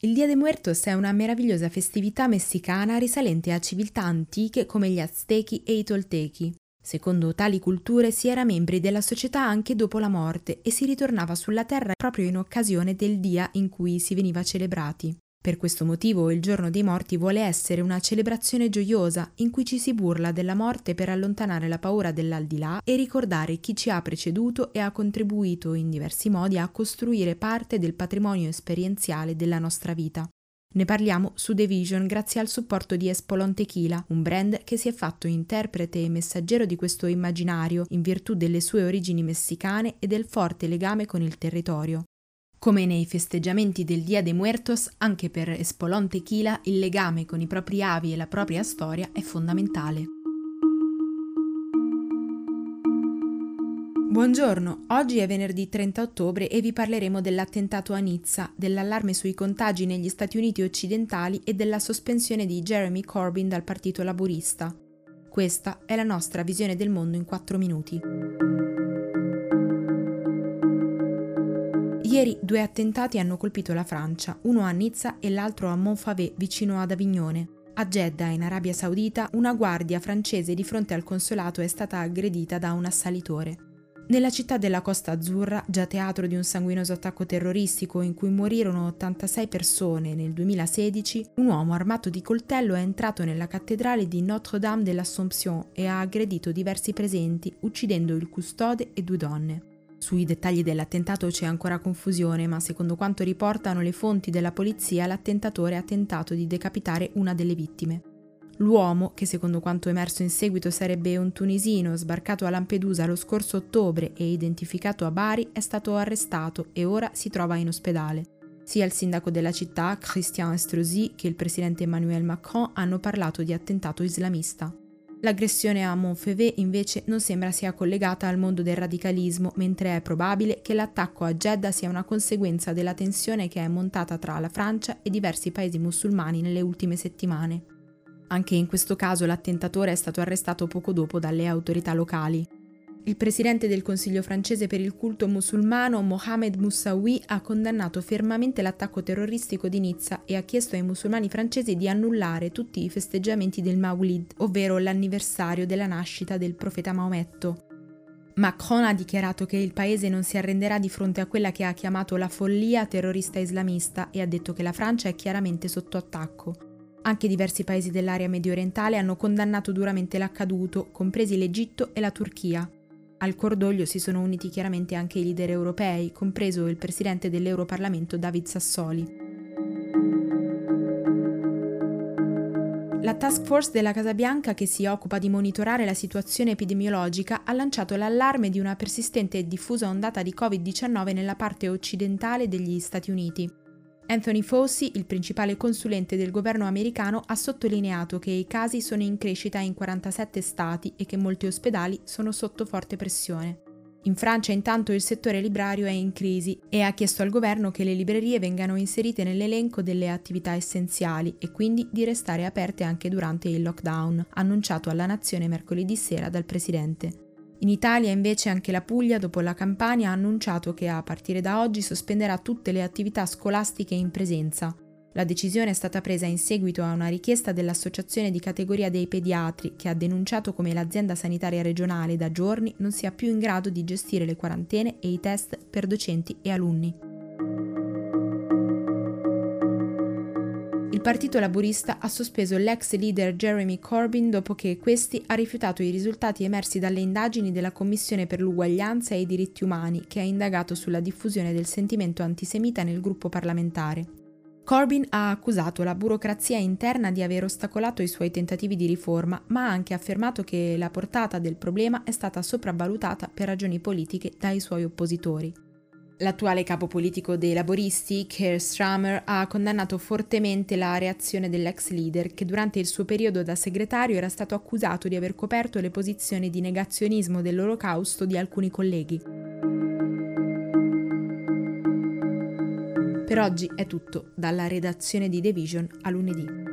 Il Dia de Muertos è una meravigliosa festività messicana risalente a civiltà antiche come gli Aztechi e i Toltechi. Secondo tali culture si era membri della società anche dopo la morte e si ritornava sulla terra proprio in occasione del dia in cui si veniva celebrati. Per questo motivo il giorno dei morti vuole essere una celebrazione gioiosa in cui ci si burla della morte per allontanare la paura dell'aldilà e ricordare chi ci ha preceduto e ha contribuito in diversi modi a costruire parte del patrimonio esperienziale della nostra vita. Ne parliamo su The Vision grazie al supporto di Espolon Tequila, un brand che si è fatto interprete e messaggero di questo immaginario in virtù delle sue origini messicane e del forte legame con il territorio. Come nei festeggiamenti del Dia de Muertos, anche per Espolon Tequila il legame con i propri avi e la propria storia è fondamentale. Buongiorno, oggi è venerdì 30 ottobre e vi parleremo dell'attentato a Nizza, dell'allarme sui contagi negli Stati Uniti occidentali e della sospensione di Jeremy Corbyn dal Partito Laburista. Questa è la nostra visione del mondo in 4 minuti. Ieri due attentati hanno colpito la Francia, uno a Nizza e l'altro a Montfavet, vicino ad Avignone. A Jeddah, in Arabia Saudita, una guardia francese di fronte al consolato è stata aggredita da un assalitore. Nella città della Costa Azzurra, già teatro di un sanguinoso attacco terroristico in cui morirono 86 persone nel 2016, un uomo armato di coltello è entrato nella cattedrale di Notre-Dame de l'Assomption e ha aggredito diversi presenti, uccidendo il custode e due donne. Sui dettagli dell'attentato c'è ancora confusione, ma secondo quanto riportano le fonti della polizia, l'attentatore ha tentato di decapitare una delle vittime. L'uomo, che secondo quanto emerso in seguito sarebbe un tunisino sbarcato a Lampedusa lo scorso ottobre e identificato a Bari, è stato arrestato e ora si trova in ospedale. Sia il sindaco della città, Christian Estrosi, che il presidente Emmanuel Macron hanno parlato di attentato islamista. L'aggressione a Montfevet invece non sembra sia collegata al mondo del radicalismo, mentre è probabile che l'attacco a Jeddah sia una conseguenza della tensione che è montata tra la Francia e diversi paesi musulmani nelle ultime settimane. Anche in questo caso l'attentatore è stato arrestato poco dopo dalle autorità locali. Il presidente del Consiglio francese per il culto musulmano, Mohamed Moussaoui, ha condannato fermamente l'attacco terroristico di Nizza e ha chiesto ai musulmani francesi di annullare tutti i festeggiamenti del Maulid, ovvero l'anniversario della nascita del profeta Maometto. Macron ha dichiarato che il paese non si arrenderà di fronte a quella che ha chiamato la follia terrorista islamista e ha detto che la Francia è chiaramente sotto attacco. Anche diversi paesi dell'area medio orientale hanno condannato duramente l'accaduto, compresi l'Egitto e la Turchia. Al cordoglio si sono uniti chiaramente anche i leader europei, compreso il presidente dell'Europarlamento David Sassoli. La task force della Casa Bianca che si occupa di monitorare la situazione epidemiologica ha lanciato l'allarme di una persistente e diffusa ondata di Covid-19 nella parte occidentale degli Stati Uniti. Anthony Fauci, il principale consulente del governo americano, ha sottolineato che i casi sono in crescita in 47 stati e che molti ospedali sono sotto forte pressione. In Francia intanto il settore librario è in crisi e ha chiesto al governo che le librerie vengano inserite nell'elenco delle attività essenziali e quindi di restare aperte anche durante il lockdown, annunciato alla nazione mercoledì sera dal presidente. In Italia invece anche la Puglia, dopo la Campania, ha annunciato che a partire da oggi sospenderà tutte le attività scolastiche in presenza. La decisione è stata presa in seguito a una richiesta dell'Associazione di categoria dei pediatri che ha denunciato come l'azienda sanitaria regionale da giorni non sia più in grado di gestire le quarantene e i test per docenti e alunni. Il Partito Laburista ha sospeso l'ex leader Jeremy Corbyn dopo che questi ha rifiutato i risultati emersi dalle indagini della Commissione per l'uguaglianza e i diritti umani, che ha indagato sulla diffusione del sentimento antisemita nel gruppo parlamentare. Corbyn ha accusato la burocrazia interna di aver ostacolato i suoi tentativi di riforma, ma ha anche affermato che la portata del problema è stata sopravvalutata per ragioni politiche dai suoi oppositori. L'attuale capo politico dei laboristi, Keir Starmer, ha condannato fortemente la reazione dell'ex leader che durante il suo periodo da segretario era stato accusato di aver coperto le posizioni di negazionismo dell'olocausto di alcuni colleghi. Per oggi è tutto, dalla redazione di The Vision a lunedì.